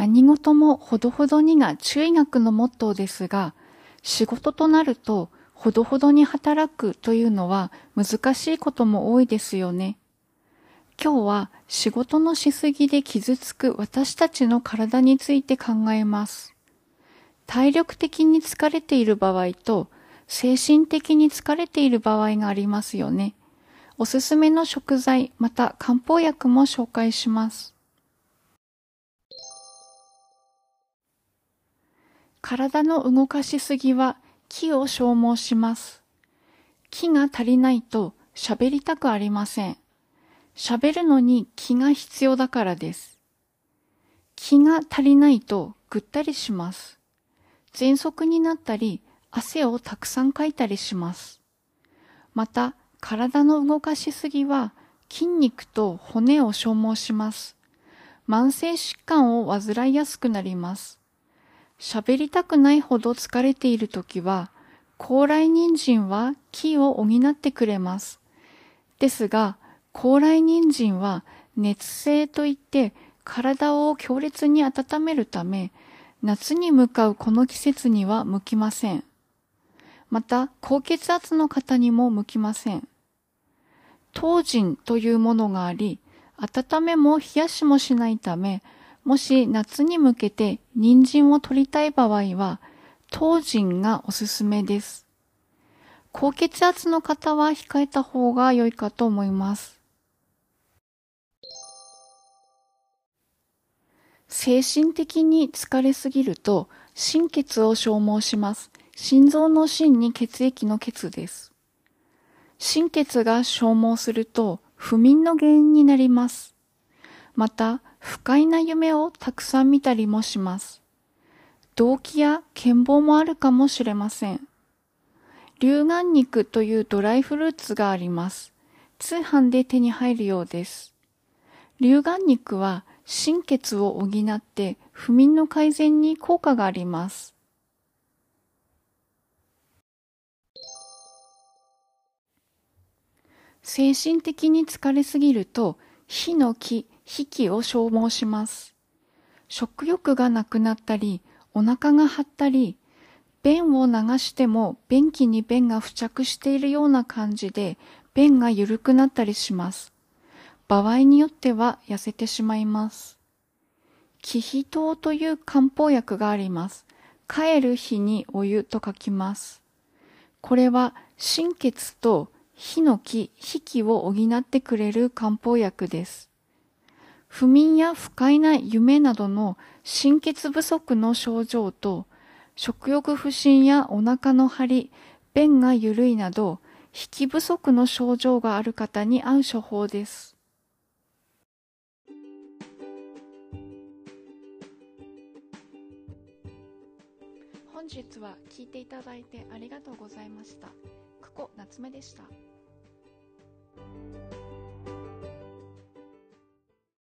何事もほどほどにが中医学のモットーですが、仕事となるとほどほどに働くというのは難しいことも多いですよね。今日は仕事のしすぎで傷つく私たちの体について考えます。体力的に疲れている場合と精神的に疲れている場合がありますよね。おすすめの食材、また漢方薬も紹介します。体の動かしすぎは気を消耗します。気が足りないと喋りたくありません。喋るのに気が必要だからです。気が足りないとぐったりします。喘息になったり、汗をたくさんかいたりします。また、体の動かしすぎは筋肉と骨を消耗します。慢性疾患を患いやすくなります。喋りたくないほど疲れているときは、高麗人参は気を補ってくれます。ですが、高麗人参は熱性といって体を強烈に温めるため、夏に向かうこの季節には向きません。また、高血圧の方にも向きません。当人というものがあり、温めも冷やしもしないため、もし夏に向けて人参を取りたい場合は、当人がおすすめです。高血圧の方は控えた方が良いかと思います。精神的に疲れすぎると心血を消耗します。心臓の心に血液の血です。心血が消耗すると不眠の原因になります。また、不快な夢をたくさん見たりもします。動悸や健忘もあるかもしれません。龍眼肉というドライフルーツがあります。通販で手に入るようです。龍眼肉は心血を補って不眠の改善に効果があります。精神的に疲れすぎると、火の気、火気を消耗します。食欲がなくなったり、お腹が張ったり、便を流しても便器に便が付着しているような感じで、便が緩くなったりします。場合によっては痩せてしまいます。気皮糖という漢方薬があります。帰る日にお湯と書きます。これは心血と火の気、火気を補ってくれる漢方薬です。不眠や不快な夢などの心血不足の症状と、食欲不振やお腹の張り、便が緩いなど、引き不足の症状がある方に合う処方です。本日は聞いていただいてありがとうございました。久保夏目でした。Thank you.